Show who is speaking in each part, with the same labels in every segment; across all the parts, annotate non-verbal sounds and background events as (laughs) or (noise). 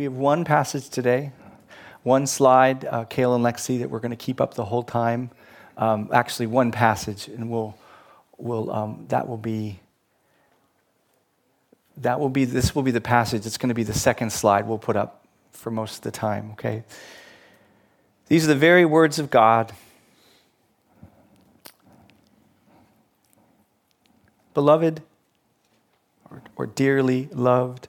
Speaker 1: we have one passage today, one slide, uh, Kale and Lexi, that we're going to keep up the whole time. Um, actually, one passage, and we'll, we'll, um, that will be that will be this will be the passage it's going to be the second slide we'll put up for most of the time okay these are the very words of god beloved or, or dearly loved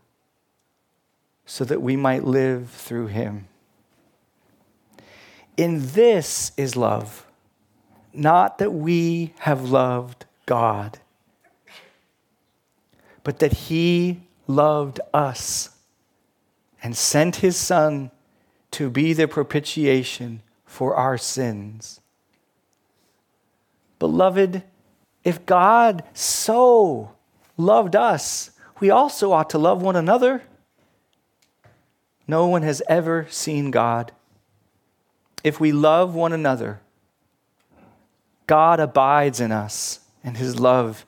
Speaker 1: so that we might live through him. In this is love, not that we have loved God, but that he loved us and sent his Son to be the propitiation for our sins. Beloved, if God so loved us, we also ought to love one another. No one has ever seen God. If we love one another, God abides in us and his love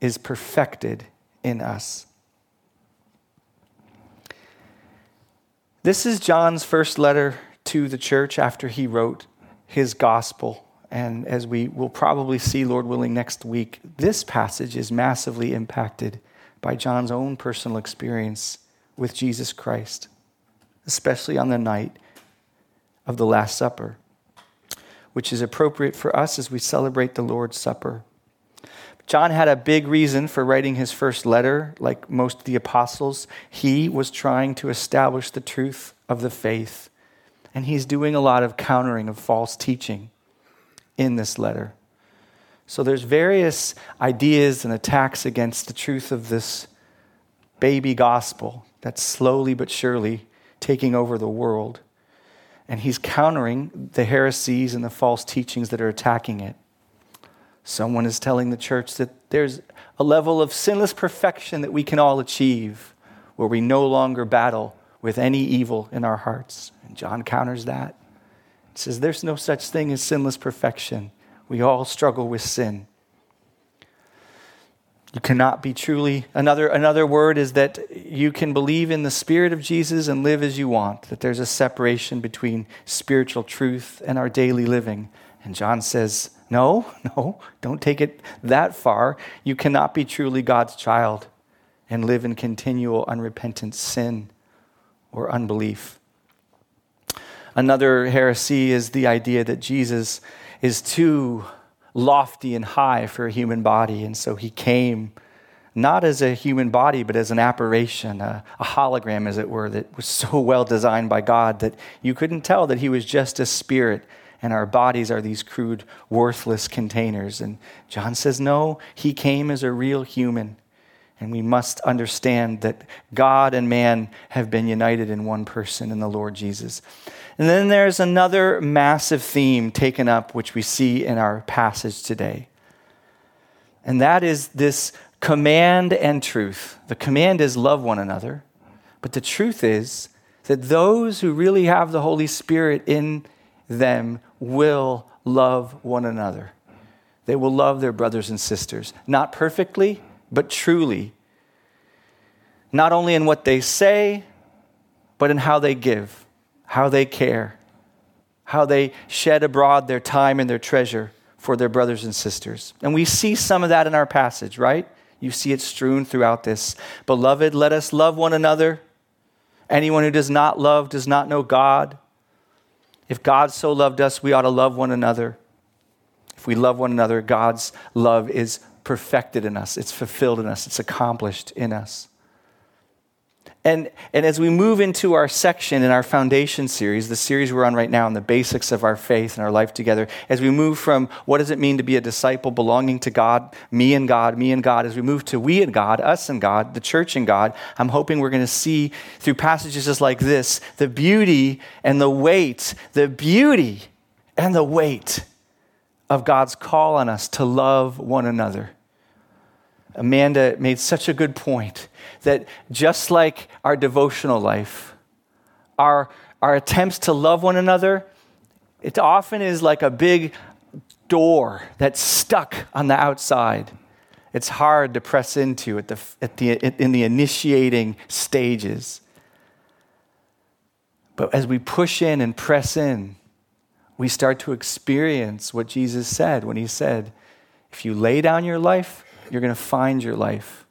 Speaker 1: is perfected in us. This is John's first letter to the church after he wrote his gospel. And as we will probably see, Lord willing, next week, this passage is massively impacted by John's own personal experience with Jesus Christ, especially on the night of the Last Supper, which is appropriate for us as we celebrate the Lord's Supper. John had a big reason for writing his first letter, like most of the apostles. He was trying to establish the truth of the faith, and he's doing a lot of countering of false teaching in this letter. So there's various ideas and attacks against the truth of this baby gospel that's slowly but surely taking over the world. And he's countering the heresies and the false teachings that are attacking it. Someone is telling the church that there's a level of sinless perfection that we can all achieve where we no longer battle with any evil in our hearts. And John counters that. He says there's no such thing as sinless perfection. We all struggle with sin. You cannot be truly another another word is that you can believe in the spirit of Jesus and live as you want, that there's a separation between spiritual truth and our daily living. And John says no, (laughs) no, don't take it that far. You cannot be truly God's child and live in continual unrepentant sin or unbelief. Another heresy is the idea that Jesus is too lofty and high for a human body, and so he came not as a human body, but as an apparition, a, a, hologram, as it were, that was so (laughs) well designed by God that you couldn't tell that he was just a spirit and our bodies are these crude, worthless containers. And John says, no, he came as a real human. And we must understand that God and man have been united in one person in the Lord Jesus. And then there's another massive theme taken up, which we see in our passage today. And that is this command and truth. The command is love one another, but the truth is that those who really have the Holy Spirit in them will love one another. They will love their brothers and sisters, not perfectly, but truly. Not only in what they say, but in how they give, how they care, how they shed abroad their time and their treasure for their brothers and sisters. And we see some of that in our passage, right? You see it strewn throughout this. Beloved, let us love one another. Anyone who does not love does not know God if God so loved us, we ought to love one another. If we love one another, God's love is perfected in us, it's fulfilled in us, it's accomplished in us. And, and as we move into our section in our foundation series, the series we're on right now on the basics of our faith and our life together, as we move from what does it mean to be a disciple belonging to God, me and God, me and God, as we move to we and God, us and God, the church and God, I'm hoping we're going to see through passages just like this the beauty and the weight, the beauty and the weight of God's call on us to love one another. Amanda made such a good point that just like our devotional life, our, our attempts to love one another, it often is like a big door that's stuck on the outside. It's hard to press into at the, at the, in the initiating stages. But as we push in and press in, we start to experience what Jesus said when he said, If you lay down your life, you're going to find your life.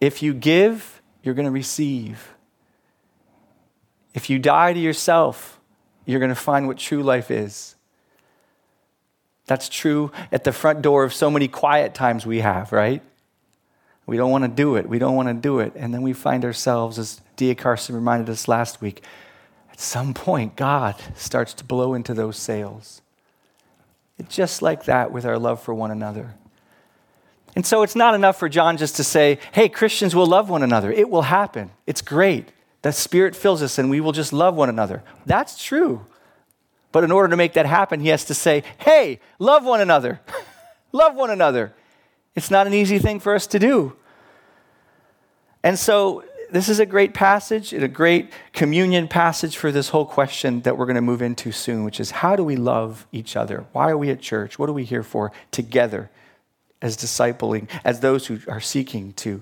Speaker 1: If you give, you're going to receive. If you die to yourself, you're going to find what true life is. That's true at the front door of so many quiet times we have, right? We don't want to do it. We don't want to do it. And then we find ourselves, as D.A. Carson reminded us last week, at some point, God starts to blow into those sails. It's just like that with our love for one another. And so it's not enough for John just to say, hey, Christians will love one another. It will happen. It's great. The Spirit fills us and we will just love one another. That's true. But in order to make that happen, he has to say, hey, love one another. (laughs) love one another. It's not an easy thing for us to do. And so this is a great passage and a great communion passage for this whole question that we're going to move into soon, which is how do we love each other? Why are we at church? What are we here for together? as discipling, as those who are seeking to,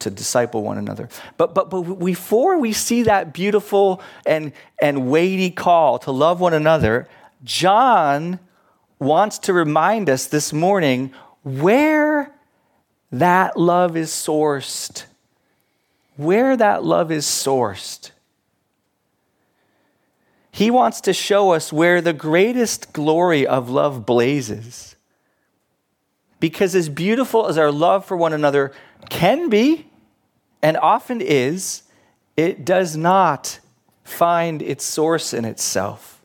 Speaker 1: to disciple one another. But, but, but before we see that beautiful and, and weighty call to love one another, John wants to remind us this morning where that love is sourced. Where that love is sourced. He wants to show us where the greatest glory of love blazes. Because as beautiful as our love for one another can be, and often is, it does not find its source in itself.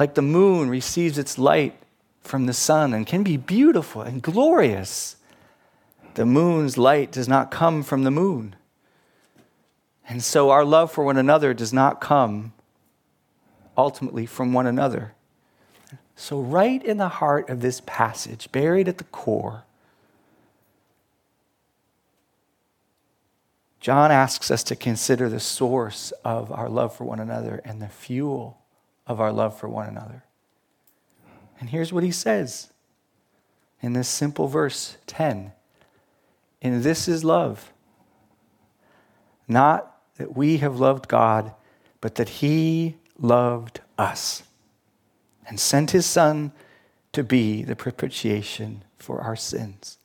Speaker 1: Like the moon receives its light from the sun and can be beautiful and glorious, the moon's light does not come from the moon. And so our love for one another does not come ultimately from one another. So, right in the heart of this passage, buried at the core, John asks us to consider the source of our love for one another and the fuel of our love for one another. And here's what he says in this simple verse 10 And this is love. Not that we have loved God, but that he loved us and sent his Son to be the propitiation for our sins.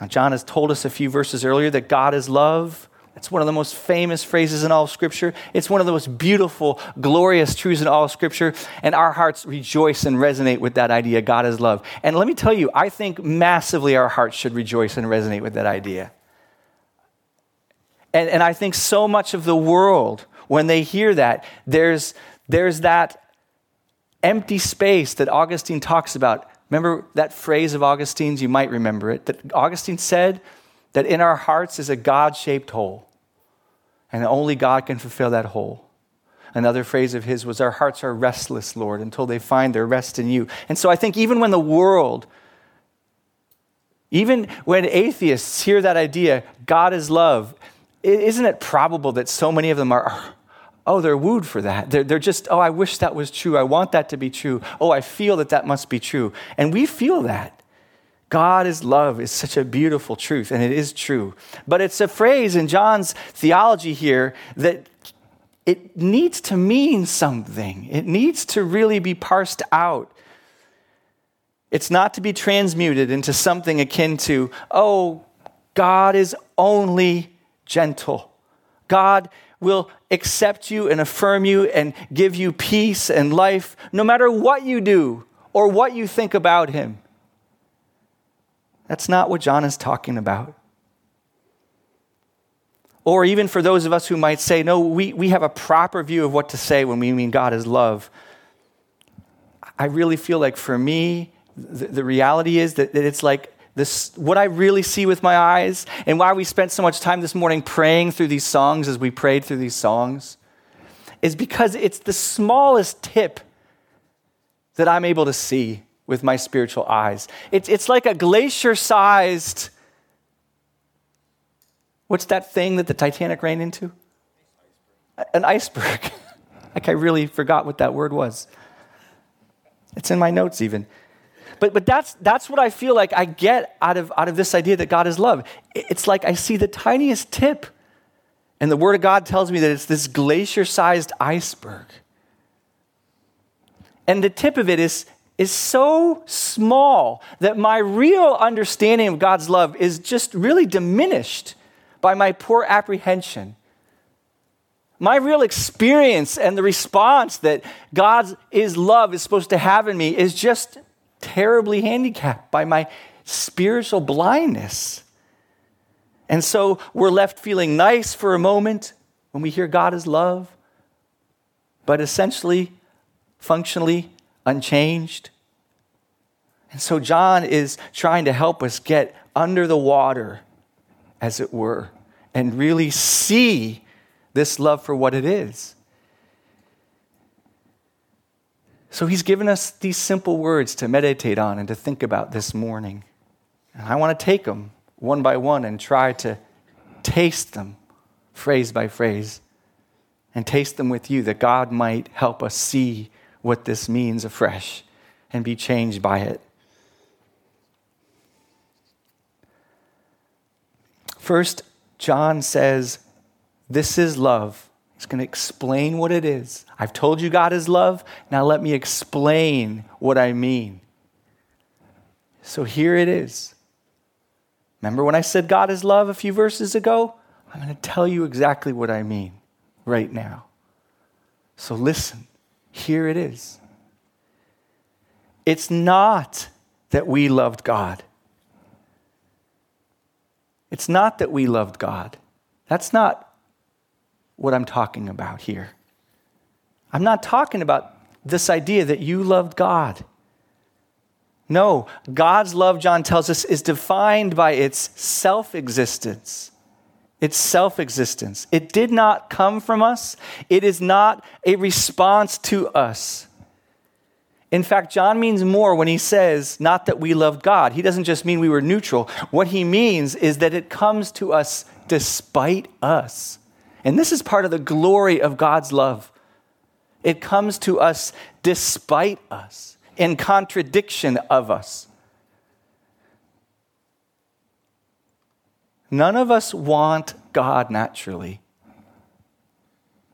Speaker 1: Now, John has told us a few verses earlier that God is love. It's one of the most famous phrases in all of Scripture. It's one of the most beautiful, glorious truths in all of Scripture. And our hearts rejoice and resonate with that idea God is love. And let me tell you, I think massively our hearts should rejoice and resonate with that idea. And, and I think so much of the world when they hear that, there's, there's that empty space that Augustine talks about. Remember that phrase of Augustine's? You might remember it. That Augustine said that in our hearts is a God shaped hole, and only God can fulfill that hole. Another phrase of his was, Our hearts are restless, Lord, until they find their rest in you. And so I think even when the world, even when atheists hear that idea, God is love, isn't it probable that so many of them are, oh, they're wooed for that. They're, they're just, oh, I wish that was true. I want that to be true. Oh, I feel that that must be true. And we feel that. God is love is such a beautiful truth, and it is true. But it's a phrase in John's theology here that it needs to mean something, it needs to really be parsed out. It's not to be transmuted into something akin to, oh, God is only gentle. God will accept you and affirm you and give you peace and life no matter what you do or what you think about him. That's not what John is talking about. Or even for those of us who might say, no, we, we have a proper view of what to say when we mean God is love. I really feel like for me, the, the reality is that, that it's like this, what I really see with my eyes, and why we spent so much time this morning praying through these songs as we prayed through these songs, is because it's the smallest tip that I'm able to see with my spiritual eyes. It's, it's like a glacier sized What's that thing that the Titanic ran into? An iceberg. (laughs) like I really forgot what that word was. It's in my notes even. But, but that's, that's what I feel like I get out of, out of this idea that God is love. It's like I see the tiniest tip, and the Word of God tells me that it's this glacier sized iceberg. And the tip of it is, is so small that my real understanding of God's love is just really diminished by my poor apprehension. My real experience and the response that God's is love is supposed to have in me is just terribly handicapped by my spiritual blindness. And so we're left feeling nice for a moment when we hear God is love, but essentially, functionally unchanged. And so John is trying to help us get under the water as it were, and really see this love for what it is. So he's given us these simple words to meditate on and to think about this morning. And I want to take them one by one and try to taste them phrase by phrase and taste them with you that God might help us see what this means afresh and be changed by it. First, John says, This is love. He's going to explain what it is. I've told you God is love. Now let me explain what I mean. So here it is. Remember when I said God is love a few verses ago? I'm going to tell you exactly what I mean right now. So listen. Here it is. It's not that we loved God. It's not that we loved God. That's not what I'm talking about here. I'm not talking about this idea that you loved God. No, God's love, John tells us, is defined by its self existence. Its self existence. It did not come from us, it is not a response to us. In fact, John means more when he says, not that we loved God. He doesn't just mean we were neutral. What he means is that it comes to us despite us. And this is part of the glory of God's love. It comes to us despite us, in contradiction of us. None of us want God naturally.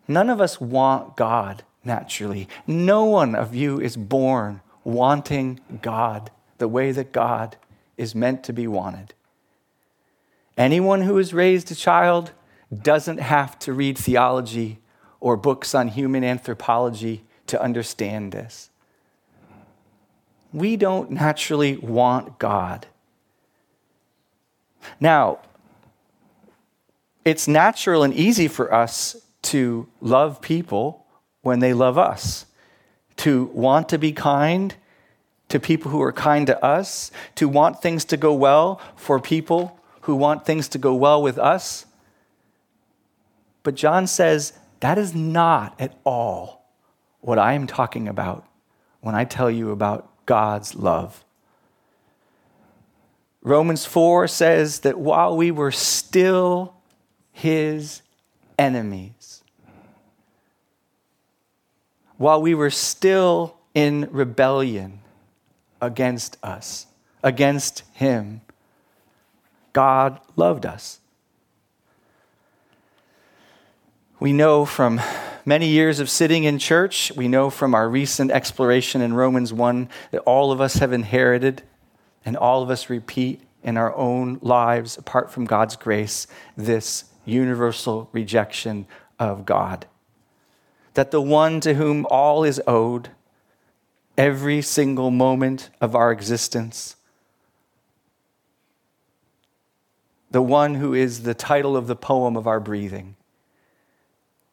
Speaker 1: None of us want God naturally. No one of you is born wanting God the way that God is meant to be wanted. Anyone who has raised a child doesn't have to read theology or books on human anthropology to understand this. We don't naturally want God. Now, it's natural and easy for us to love people when they love us, to want to be kind to people who are kind to us, to want things to go well for people who want things to go well with us. But John says that is not at all what I am talking about when I tell you about God's love. Romans 4 says that while we were still his enemies, while we were still in rebellion against us, against Him, God loved us. We know from many years of sitting in church, we know from our recent exploration in Romans 1 that all of us have inherited and all of us repeat in our own lives, apart from God's grace, this universal rejection of God that the one to whom all is owed, every single moment of our existence, the one who is the title of the poem of our breathing.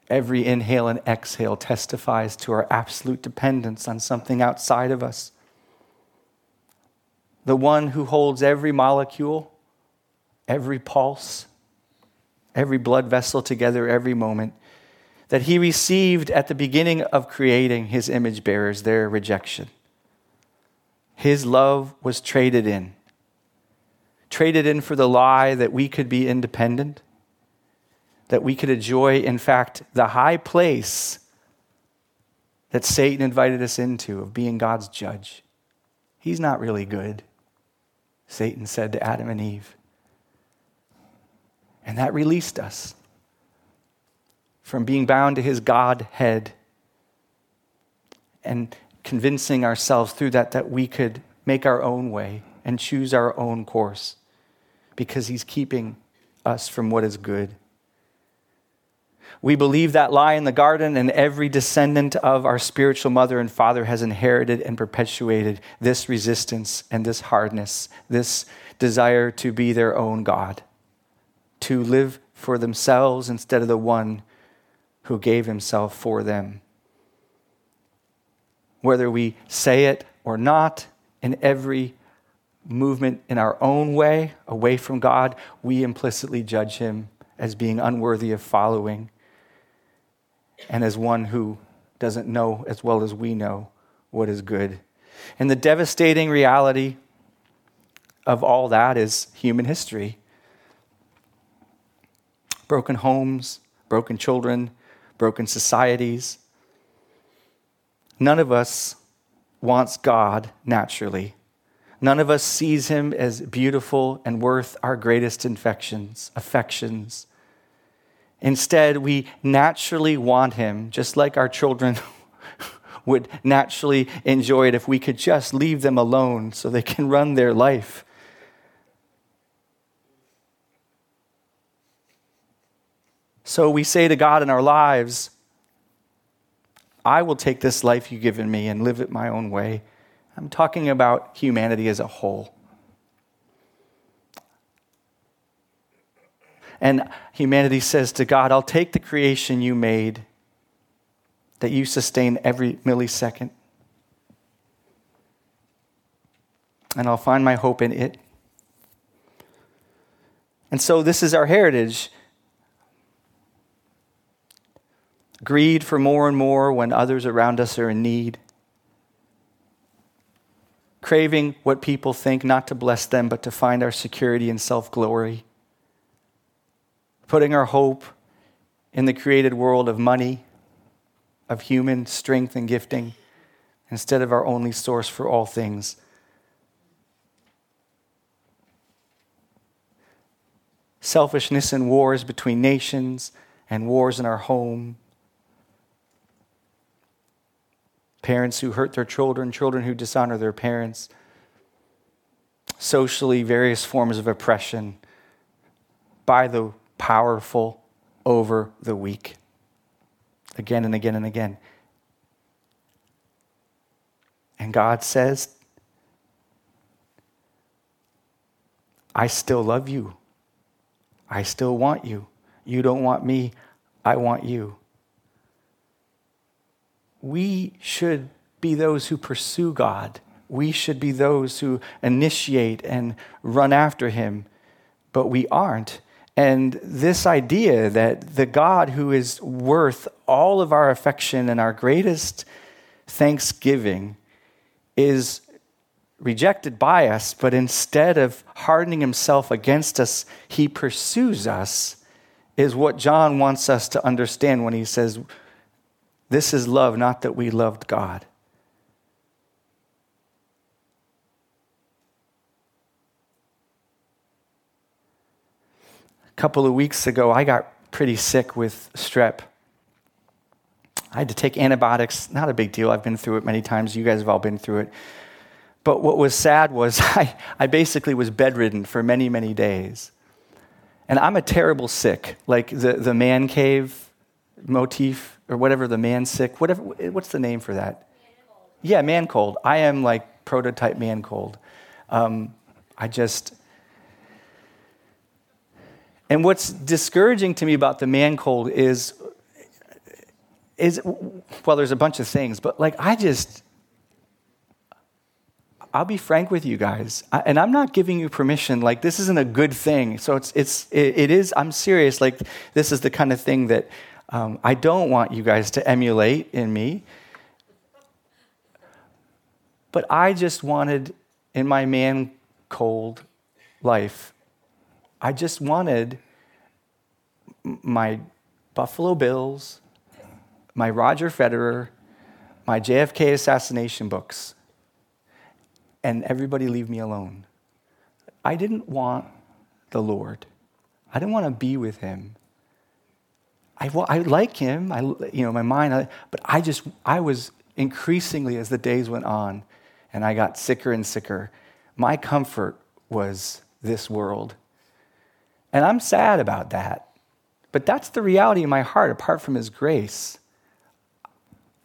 Speaker 1: Every inhale and exhale testifies to our absolute dependence on something outside of us. The one who holds every molecule, every pulse, every blood vessel together every moment, that he received at the beginning of creating his image bearers their rejection. His love was traded in. Traded in for the lie that we could be independent, that we could enjoy, in fact, the high place that Satan invited us into of being God's judge. He's not really good, Satan said to Adam and Eve. And that released us from being bound to his Godhead and convincing ourselves through that that we could make our own way and choose our own course because he's keeping us from what is good. We believe that lie in the garden, and every descendant of our spiritual mother and father has inherited and perpetuated this resistance and this hardness, this desire to be their own God, to live for themselves instead of the one who gave himself for them. Whether we say it or not, in every movement in our own way, away from God, we implicitly judge him as being unworthy of following and as one who doesn't know as well as we know what is good. And the devastating reality of all that is human history broken homes, broken children, broken societies. None of us wants God naturally. None of us sees him as beautiful and worth our greatest infections, affections. Instead, we naturally want him, just like our children (laughs) would naturally enjoy it if we could just leave them alone so they can run their life. So we say to God in our lives, I will take this life you've given me and live it my own way. I'm talking about humanity as a whole. And humanity says to God, I'll take the creation you made, that you sustain every millisecond, and I'll find my hope in it. And so, this is our heritage greed for more and more when others around us are in need, craving what people think, not to bless them, but to find our security in self glory, putting our hope in the created world of money, of human strength and gifting, instead of our only source for all things. Selfishness and wars between nations and wars in our home parents who hurt their children, children who dishonor their parents, socially, various forms of oppression by the powerful over the weak. Again and again and again. And God says, I still love you. I still want you. You don't want me. I want you we should be those who pursue God. We should be those who initiate and run after Him, but we aren't. And this idea that the God who is worth all of our affection and our greatest thanksgiving is rejected by us, but instead of hardening himself against us, he pursues us, is what John wants us to understand when he says, this is love, not that we loved God. A couple of weeks ago, I got pretty sick with strep. I had to take antibiotics, not a big deal. I've been through it many times. You guys have all been through it. But what was sad was (laughs) I, I basically was bedridden for many, many days. And I'm a terrible sick. Like the, the man cave motif or whatever the man sick, whatever, what's the name for that? Yeah, man cold. I am like prototype man cold. Um, I just, And what's discouraging to me about the man cold is, is well, there's a bunch of things, but like I just, I'll be frank with you guys, I, and I'm not giving you permission. Like this isn't a good thing. So it's it's it, it is. I'm serious. Like this is the kind of thing that um, I don't want you guys to emulate in me. But I just wanted in my man cold life I just wanted my Buffalo Bills, my Roger Federer, my JFK assassination books, and everybody leave me alone. I didn't want the Lord. I didn't want to be with him. I, well, I like him, I, you know, my mind, I, but I just, I was increasingly as the days went on and I got sicker and sicker, my comfort was this world and I'm sad about that. But that's the reality in my heart, apart from His grace.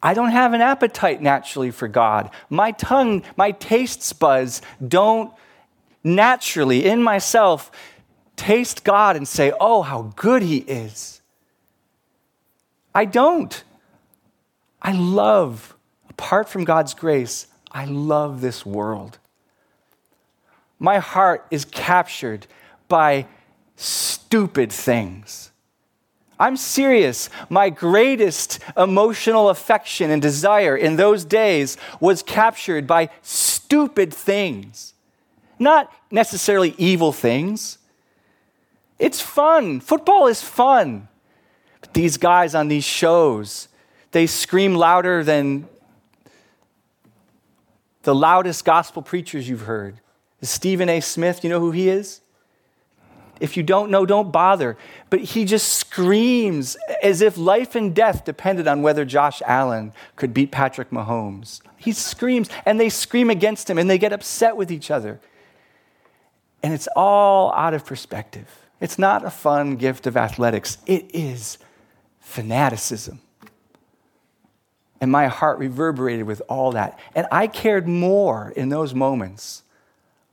Speaker 1: I don't have an appetite naturally for God. My tongue, my taste buds don't naturally in myself taste God and say, oh, how good He is. I don't. I love, apart from God's grace, I love this world. My heart is captured by stupid things. I'm serious. My greatest emotional affection and desire in those days was captured by stupid things, not necessarily evil things. It's fun. Football is fun. These guys on these shows, they scream louder than the loudest gospel preachers you've heard. Stephen A. Smith, you know who he is? If you don't know, don't bother. But he just screams as if life and death depended on whether Josh Allen could beat Patrick Mahomes. He screams, and they scream against him, and they get upset with each other. And it's all out of perspective. It's not a fun gift of athletics, it is fanaticism. And my heart reverberated with all that. And I cared more in those moments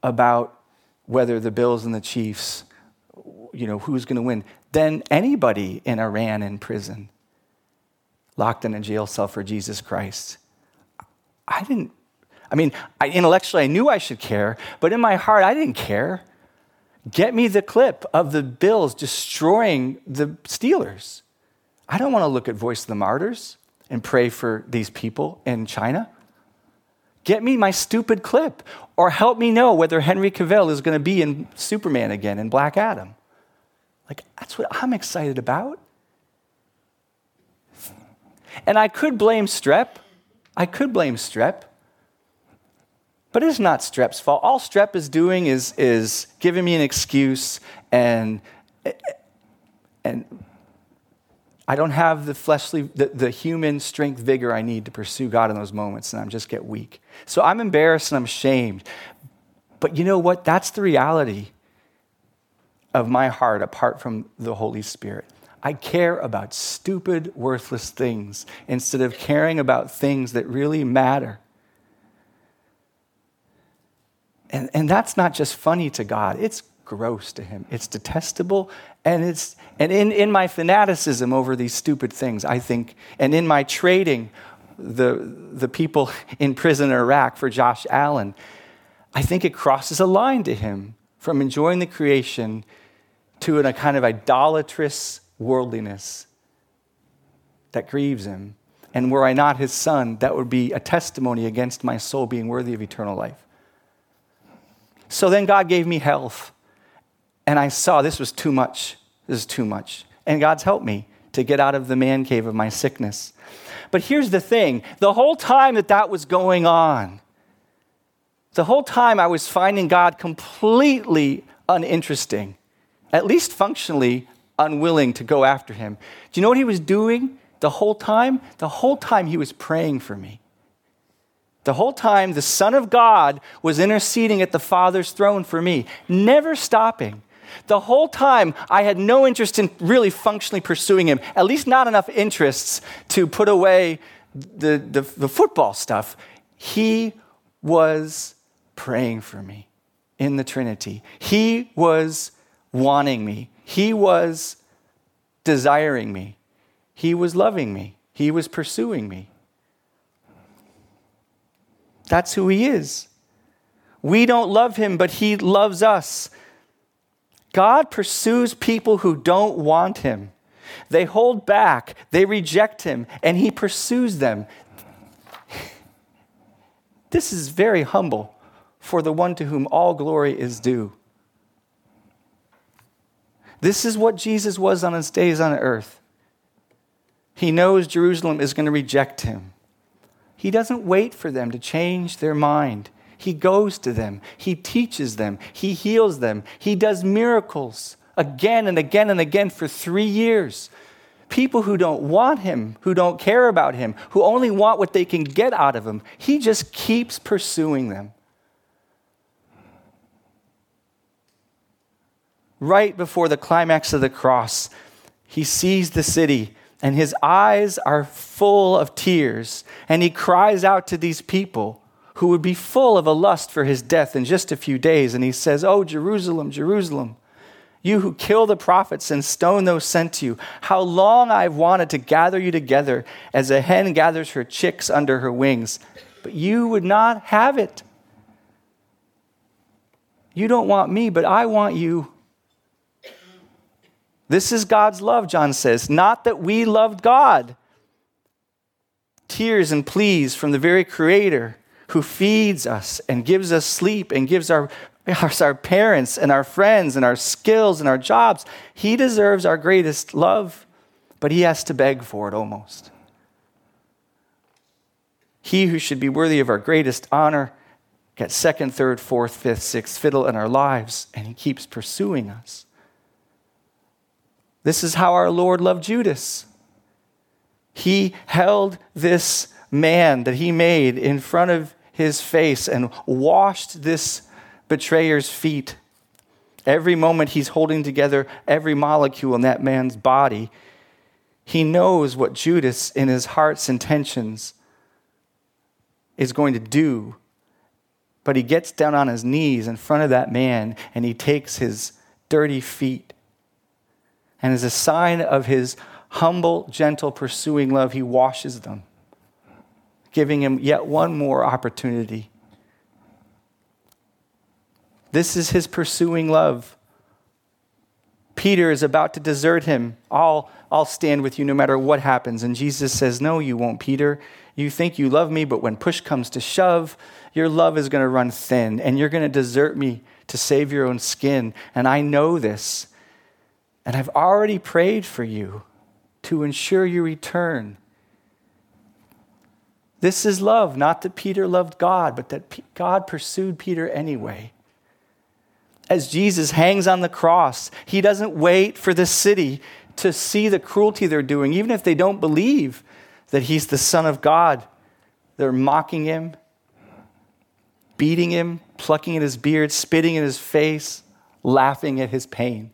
Speaker 1: about whether the Bills and the Chiefs you know, who's going to win than anybody in Iran in prison, locked in a jail cell for Jesus Christ. I didn't, I mean, I, intellectually I knew I should care, but in my heart I didn't care. Get me the clip of the Bills destroying the Steelers. I don't want to look at Voice of the Martyrs and pray for these people in China. Get me my stupid clip, or help me know whether Henry Cavill is going to be in Superman again in Black Adam. Like, that's what I'm excited about. And I could blame Strep. I could blame Strep. But it's not Strep's fault. All Strep is doing is, is giving me an excuse, and, and I don't have the fleshly, the, the human strength, vigor I need to pursue God in those moments, and I just get weak. So I'm embarrassed and I'm ashamed. But you know what? That's the reality of my heart apart from the Holy Spirit. I care about stupid, worthless things instead of caring about things that really matter. And, and that's not just funny to God, it's gross to Him. It's detestable. And, it's, and in, in my fanaticism over these stupid things, I think, and in my trading the, the people (laughs) in prison in Iraq for Josh Allen, I think it crosses a line to Him from enjoying the creation to a kind of idolatrous worldliness that grieves him. And were I not his son, that would be a testimony against my soul being worthy of eternal life. So then God gave me health. And I saw this was too much. This is too much. And God's helped me to get out of the man cave of my sickness. But here's the thing the whole time that that was going on, the whole time I was finding God completely uninteresting at least functionally unwilling to go after him. Do you know what he was doing the whole time? The whole time he was praying for me. The whole time the Son of God was interceding at the Father's throne for me, never stopping. The whole time I had no interest in really functionally pursuing him, at least not enough interests to put away the, the, the football stuff. He was praying for me in the Trinity. He was wanting me, He was desiring me, He was loving me, He was pursuing me. That's who He is. We don't love Him, but He loves us. God pursues people who don't want Him. They hold back, they reject Him, and He pursues them. (laughs) This is very humble for the one to whom all glory is due. This is what Jesus was on his days on earth. He knows Jerusalem is going to reject him. He doesn't wait for them to change their mind. He goes to them, he teaches them, he heals them, he does miracles again and again and again for three years. People who don't want him, who don't care about him, who only want what they can get out of him, he just keeps pursuing them. Right before the climax of the cross, he sees the city and his eyes are full of tears. And he cries out to these people who would be full of a lust for his death in just a few days. And he says, Oh, Jerusalem, Jerusalem, you who kill the prophets and stone those sent to you, how long I've wanted to gather you together as a hen gathers her chicks under her wings, but you would not have it. You don't want me, but I want you. This is God's love, John says, not that we loved God. Tears and pleas from the very Creator who feeds us and gives us sleep and gives our, (laughs) our parents and our friends and our skills and our jobs. He deserves our greatest love, but he has to beg for it almost. He who should be worthy of our greatest honor gets second, third, fourth, fifth, sixth fiddle in our lives, and he keeps pursuing us. This is how our Lord loved Judas. He held this man that he made in front of his face and washed this betrayer's feet. Every moment he's holding together every molecule in that man's body. He knows what Judas, in his heart's intentions, is going to do. But he gets down on his knees in front of that man and he takes his dirty feet and as a sign of his humble, gentle, pursuing love, he washes them, giving him yet one more opportunity. This is his pursuing love. Peter is about to desert him. I'll, I'll stand with you no matter what happens. And Jesus says, No, you won't, Peter. You think you love me, but when push comes to shove, your love is going to run thin and you're going to desert me to save your own skin. And I know this. And I've already prayed for you to ensure you return. This is love, not that Peter loved God, but that God pursued Peter anyway. As Jesus hangs on the cross, he doesn't wait for the city to see the cruelty they're doing, even if they don't believe that he's the Son of God. They're mocking him, beating him, plucking at his beard, spitting in his face, laughing at his pain.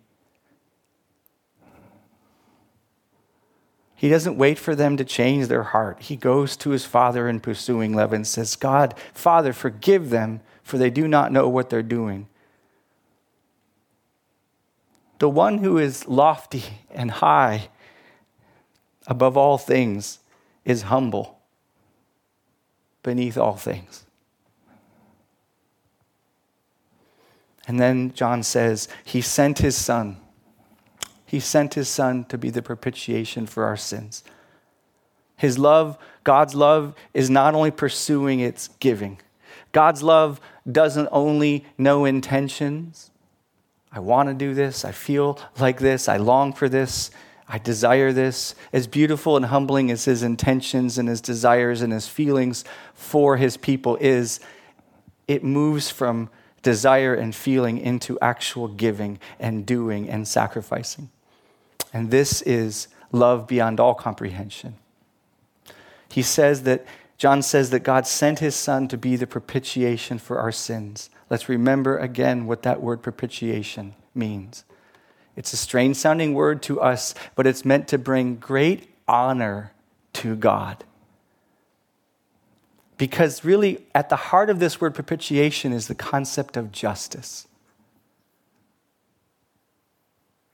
Speaker 1: He doesn't wait for them to change their heart. He goes to his father in pursuing love and says, God, Father, forgive them, for they do not know what they're doing. The one who is lofty (laughs) and high above all things is humble beneath all things. And then John says, He sent His Son he sent his son to be the propitiation for our sins. His love, God's love, is not only pursuing, it's giving. God's love doesn't only know intentions. I want to do this. I feel like this. I long for this. I desire this. As beautiful and humbling as his intentions and his desires and his feelings for his people is, it moves from desire and feeling into actual giving and doing and sacrificing. And this is love beyond all comprehension. He says that, John says that God sent his son to be the propitiation for our sins. Let's remember again what that word propitiation means. It's a strange sounding word to us, but it's meant to bring great honor to God. Because really, at the heart of this word propitiation is the concept of justice.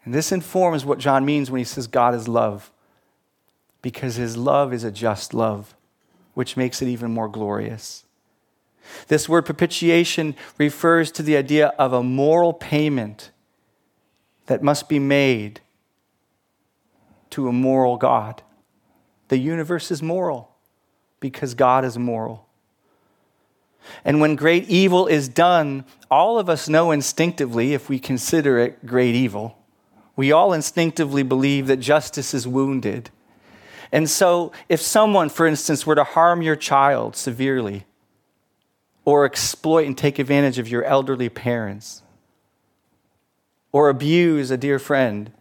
Speaker 1: And this informs what John means when he says God is love, because his love is a just love, which makes it even more glorious. This word propitiation refers to the idea of a moral payment that must be made to a moral God. The universe is moral because God is moral. And when great evil is done, all of us know instinctively, if we consider it great evil, we all instinctively believe that justice is wounded. And so, if someone, for instance, were to harm your child severely, or exploit and take advantage of your elderly parents, or abuse a dear friend,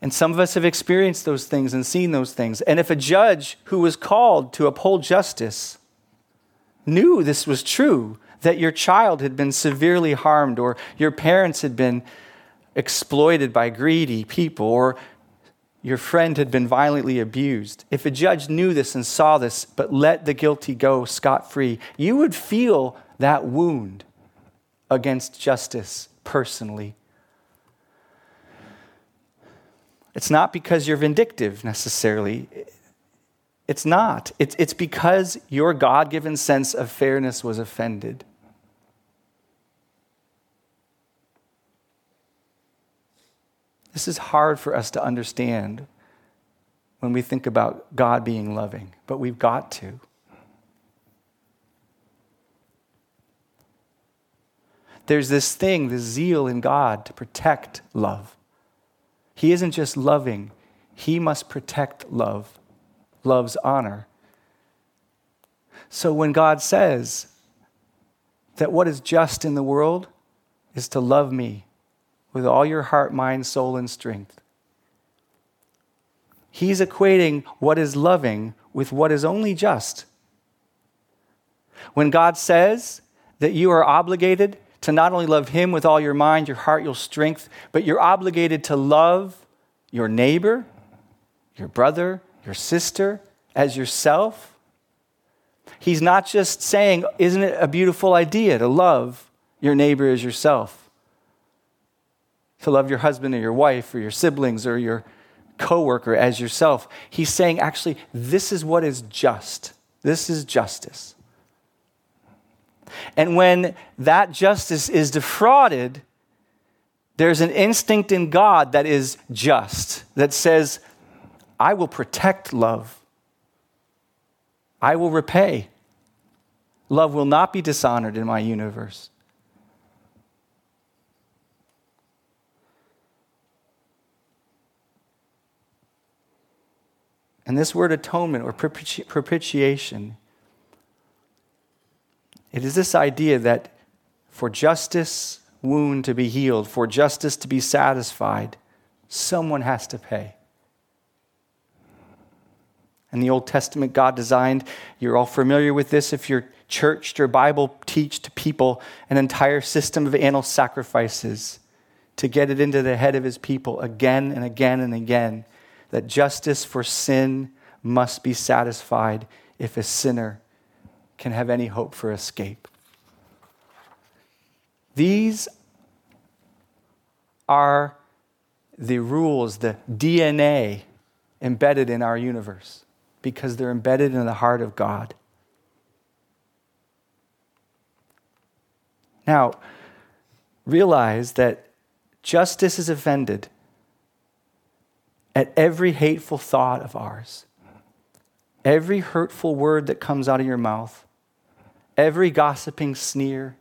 Speaker 1: and some of us have experienced those things and seen those things. And if a judge who was called to uphold justice knew this was true, that your child had been severely harmed, or your parents had been exploited by greedy people, or your friend had been violently abused, if a judge knew this and saw this, but let the guilty go scot free, you would feel that wound against justice personally. It's not because you're vindictive necessarily. It's not. It's, it's because your God given sense of fairness was offended. This is hard for us to understand when we think about God being loving, but we've got to. There's this thing, this zeal in God to protect love. He isn't just loving, He must protect love love's honor. So when God says that what is just in the world is to love me with all your heart, mind, soul, and strength, He's equating what is loving with what is only just. When God says that you are obligated to not only love Him with all your mind, your heart, your strength, but you're obligated to love your neighbor, your brother, your sister, as yourself. He's not just saying, Isn't it a beautiful idea to love your neighbor as yourself? To love your husband or your wife or your siblings or your coworker as yourself. He's saying, actually, this is what is just. This is justice. And when that justice is defrauded, there's an instinct in God that is just, that says, I will protect love. I will repay. Love will not be dishonored in my universe. And this word atonement or propiti- propitiation, it is this idea that for justice wound to be healed, for justice to be satisfied, someone has to pay. In the Old Testament, God designed, you're all familiar with this if you're churched or Bible teach to people, an entire system of animal sacrifices to get it into the head of his people again and again and again that justice for sin must be satisfied if a sinner can have any hope for escape. These are the rules, the DNA embedded in our universe because they're embedded in the heart of God. Now, realize that justice is offended at every hateful thought of ours, every hurtful word that comes out of your mouth, every gossiping sneer,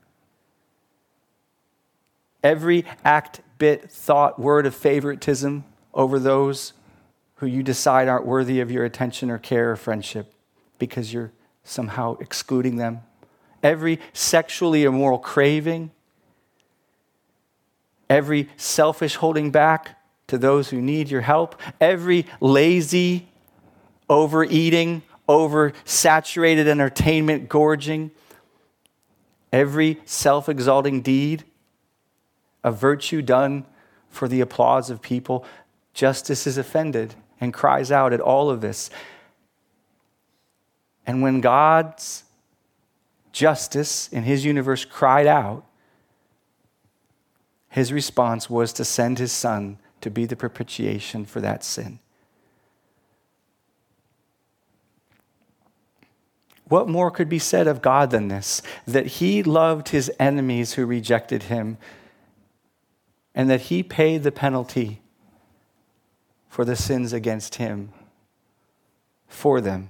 Speaker 1: every act, bit, thought, word of favoritism over those who you decide aren't worthy of your attention or care or friendship because you're somehow excluding them. Every sexually immoral craving, every selfish holding back to those who need your help, every lazy overeating, oversaturated entertainment gorging, every self exalting deed, a virtue done for the applause of people, justice is offended and cries out at all of this. And when God's justice in his universe cried out, his response was to send his son to be the propitiation for that sin. What more could be said of God than this? That he loved his enemies who rejected him, and that he paid the penalty for the sins against him for them.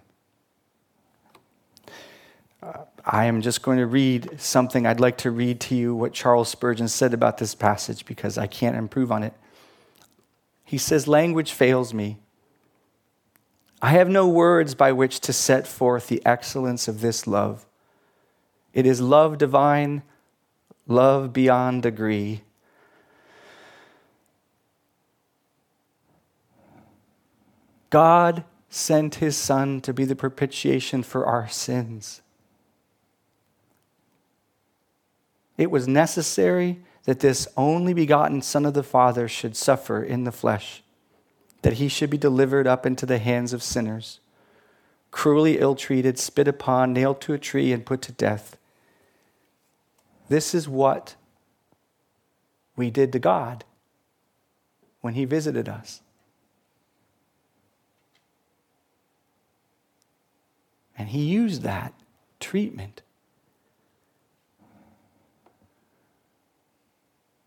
Speaker 1: Uh, I am just going to read something. I'd like to read to you what Charles Spurgeon said about this passage because I can't improve on it. He says, Language fails me. I have no words by which to set forth the excellence of this love. It is love divine, love beyond degree. God sent his Son to be the propitiation for our sins. It was necessary that this only begotten Son of the Father should suffer in the flesh that he should be delivered up into the hands of sinners, cruelly ill treated, spit upon, nailed to a tree, and put to death. This is what we did to God when he visited us. And he used that treatment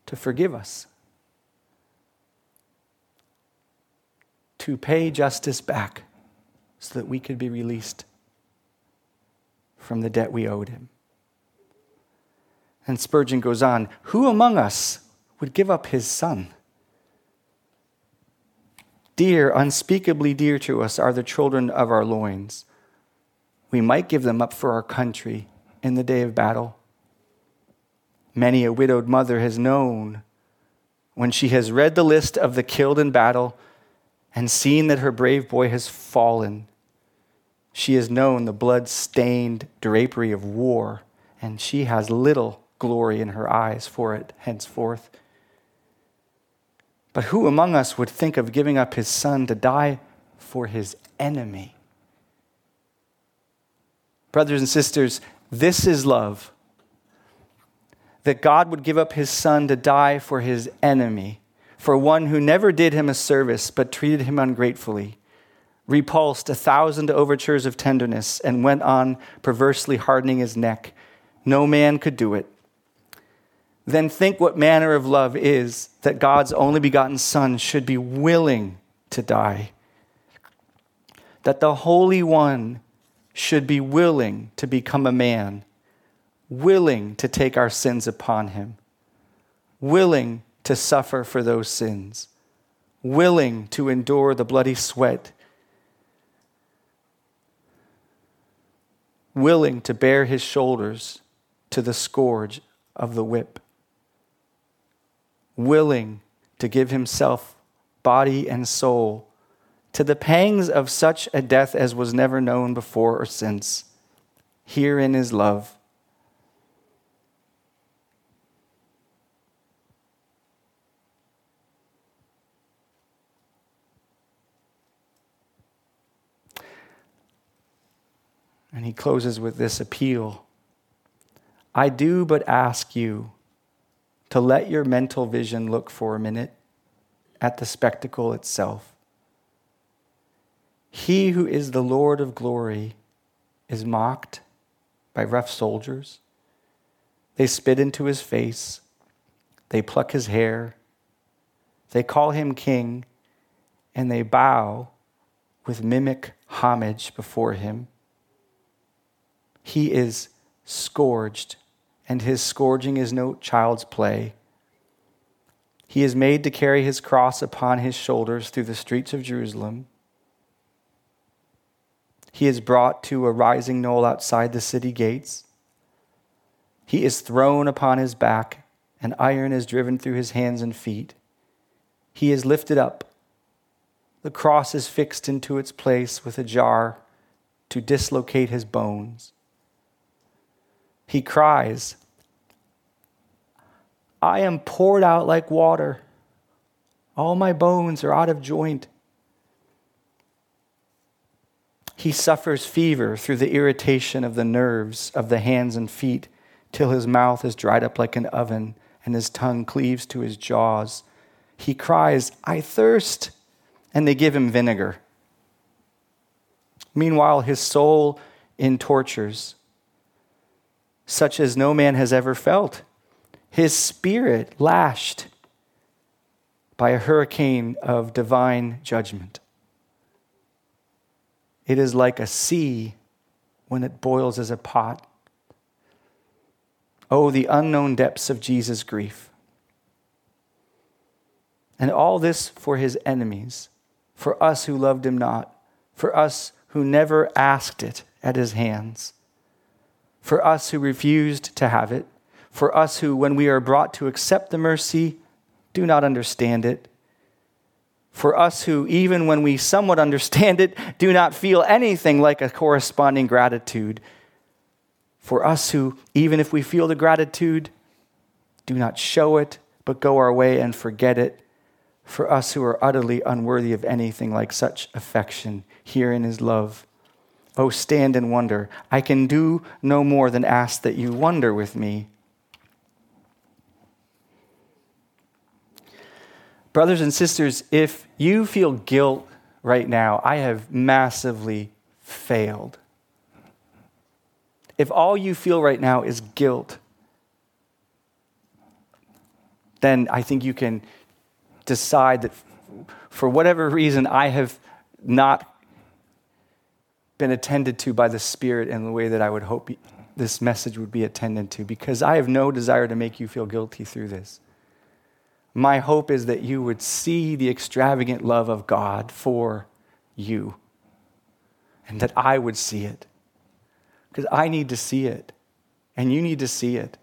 Speaker 1: to forgive us. to pay justice back so that we could be released from the debt we owed him. And Spurgeon goes on Who among us would give up his son? Dear, unspeakably dear to us are the children of our loins. We might give them up for our country in the day of battle. Many a widowed mother has known when she has read the list of the killed in battle and seen that her brave boy has fallen, she has known the blood stained drapery of war, and she has little glory in her eyes for it henceforth. But who among us would think of giving up his son to die for his enemy? Brothers and sisters, this is love. That God would give up his son to die for his enemy for one who never did him a service but treated him ungratefully, repulsed a thousand overtures of tenderness, and went on perversely hardening his neck. No man could do it. Then think what manner of love is that God's only begotten Son should be willing to die. That the Holy One should be willing to become a man, willing to take our sins upon him, willing to suffer for those sins, willing to endure the bloody sweat, willing to bare his shoulders to the scourge of the whip, willing to give himself body and soul to the pangs of such a death as was never known before or since. Herein is love. And he closes with this appeal I do but ask you to let your mental vision look for a minute at the spectacle itself. He who is the Lord of glory is mocked by rough soldiers. They spit into his face, they pluck his hair, they call him king, and they bow with mimic homage before him he is scourged, and his scourging is no child's play. He is made to carry his cross upon his shoulders through the streets of Jerusalem. He is brought to a rising knoll outside the city gates. He is thrown upon his back, and iron is driven through his hands and feet. He is lifted up. The cross is fixed into its place with a jar to dislocate his bones he cries, I am poured out like water. All my bones are out of joint. He suffers fever through the irritation of the nerves of the hands and feet till his mouth is dried up like an oven and his tongue cleaves to his jaws. He cries, I thirst, and they give him vinegar. Meanwhile, his soul in tortures, such as no man has ever felt, his spirit lashed by a hurricane of divine judgment. It is like a sea when it boils as a pot. Oh, the unknown depths of Jesus' grief. And all this for his enemies, for us who loved him not, for us who never asked it at his hands, for us who refused to have it, for us who, when we are brought to accept the mercy, do not understand it, for us who, even when we somewhat (laughs) understand it, do not feel anything like a corresponding gratitude, for us who, even if we feel the gratitude, do not show it, but go our way and forget it, for us who are utterly unworthy of anything like such affection, here in his love. Oh, stand and wonder. I can do no more than ask that you wonder with me. Brothers and sisters, if you feel guilt right now, I have massively failed. If all you feel right now is guilt, then I think you can decide that for whatever reason I have not been attended to by the Spirit in the way that I would hope this message would be attended to, because I have no desire to make you feel guilty through this. My hope is that you would see the extravagant love of God for you and that I would see it. Because I need to see it, and you need to see it.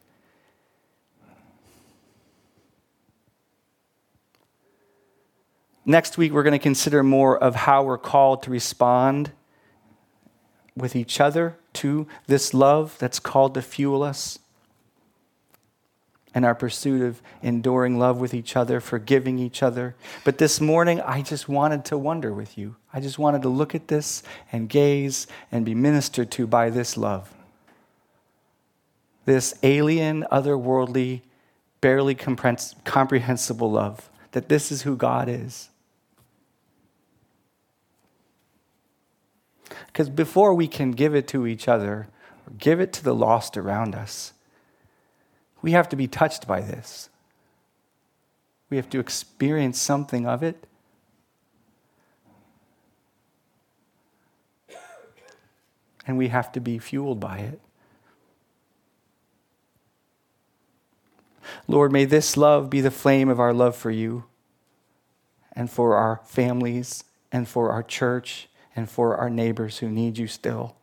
Speaker 1: Next week, we're going to consider more of how we're called to respond with each other to this love that's called to fuel us and our pursuit of enduring love with each other, forgiving each other. But this morning, I just wanted to wonder with you. I just wanted to look at this and gaze and be ministered to by this love. This alien, otherworldly, barely comprehensible love, that this is who God is. Because before we can give it to each other, or give it to the lost around us, we have to be touched by this. We have to experience something of it. And we have to be fueled by it. Lord, may this love be the flame of our love for you and for our families and for our church and for our neighbors who need you still.